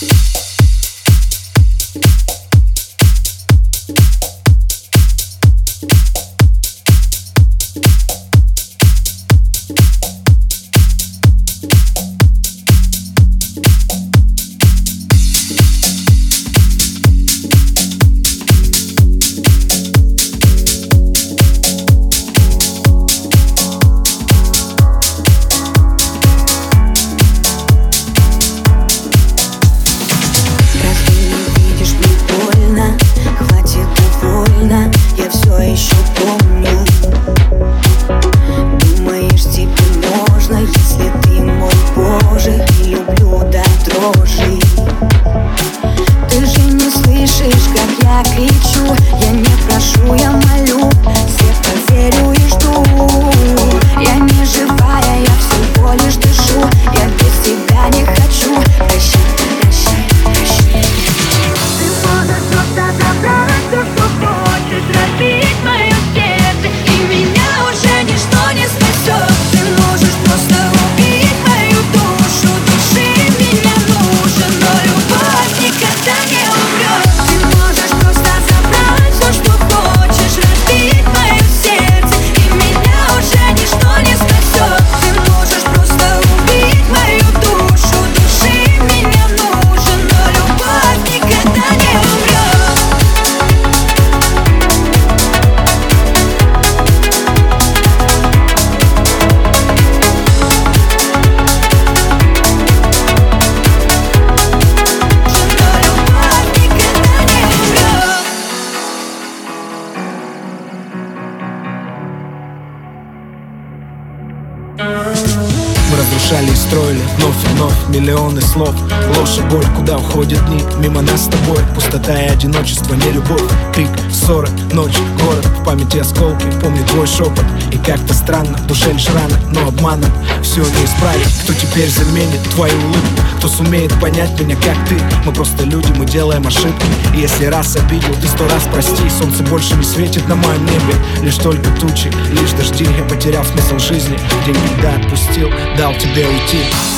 Peace. Разрушали и строили. Вновь и вновь миллионы слов. Ложь и боль, куда уходит дни? Мимо нас с тобой. Пустота и одиночество Не любовь, крик, ссоры, ночь, город В памяти осколки, помню твой шепот. И как-то странно, душе лишь рано Но обманом все не исправить Кто теперь заменит твою улыбку? Кто сумеет понять меня, как ты? Мы просто люди, мы делаем ошибки. И если раз обидел, ты сто раз прости. Солнце больше не светит на моем небе. Лишь только тучи, лишь дожди Я потерял смысл жизни. День когда отпустил, Portugal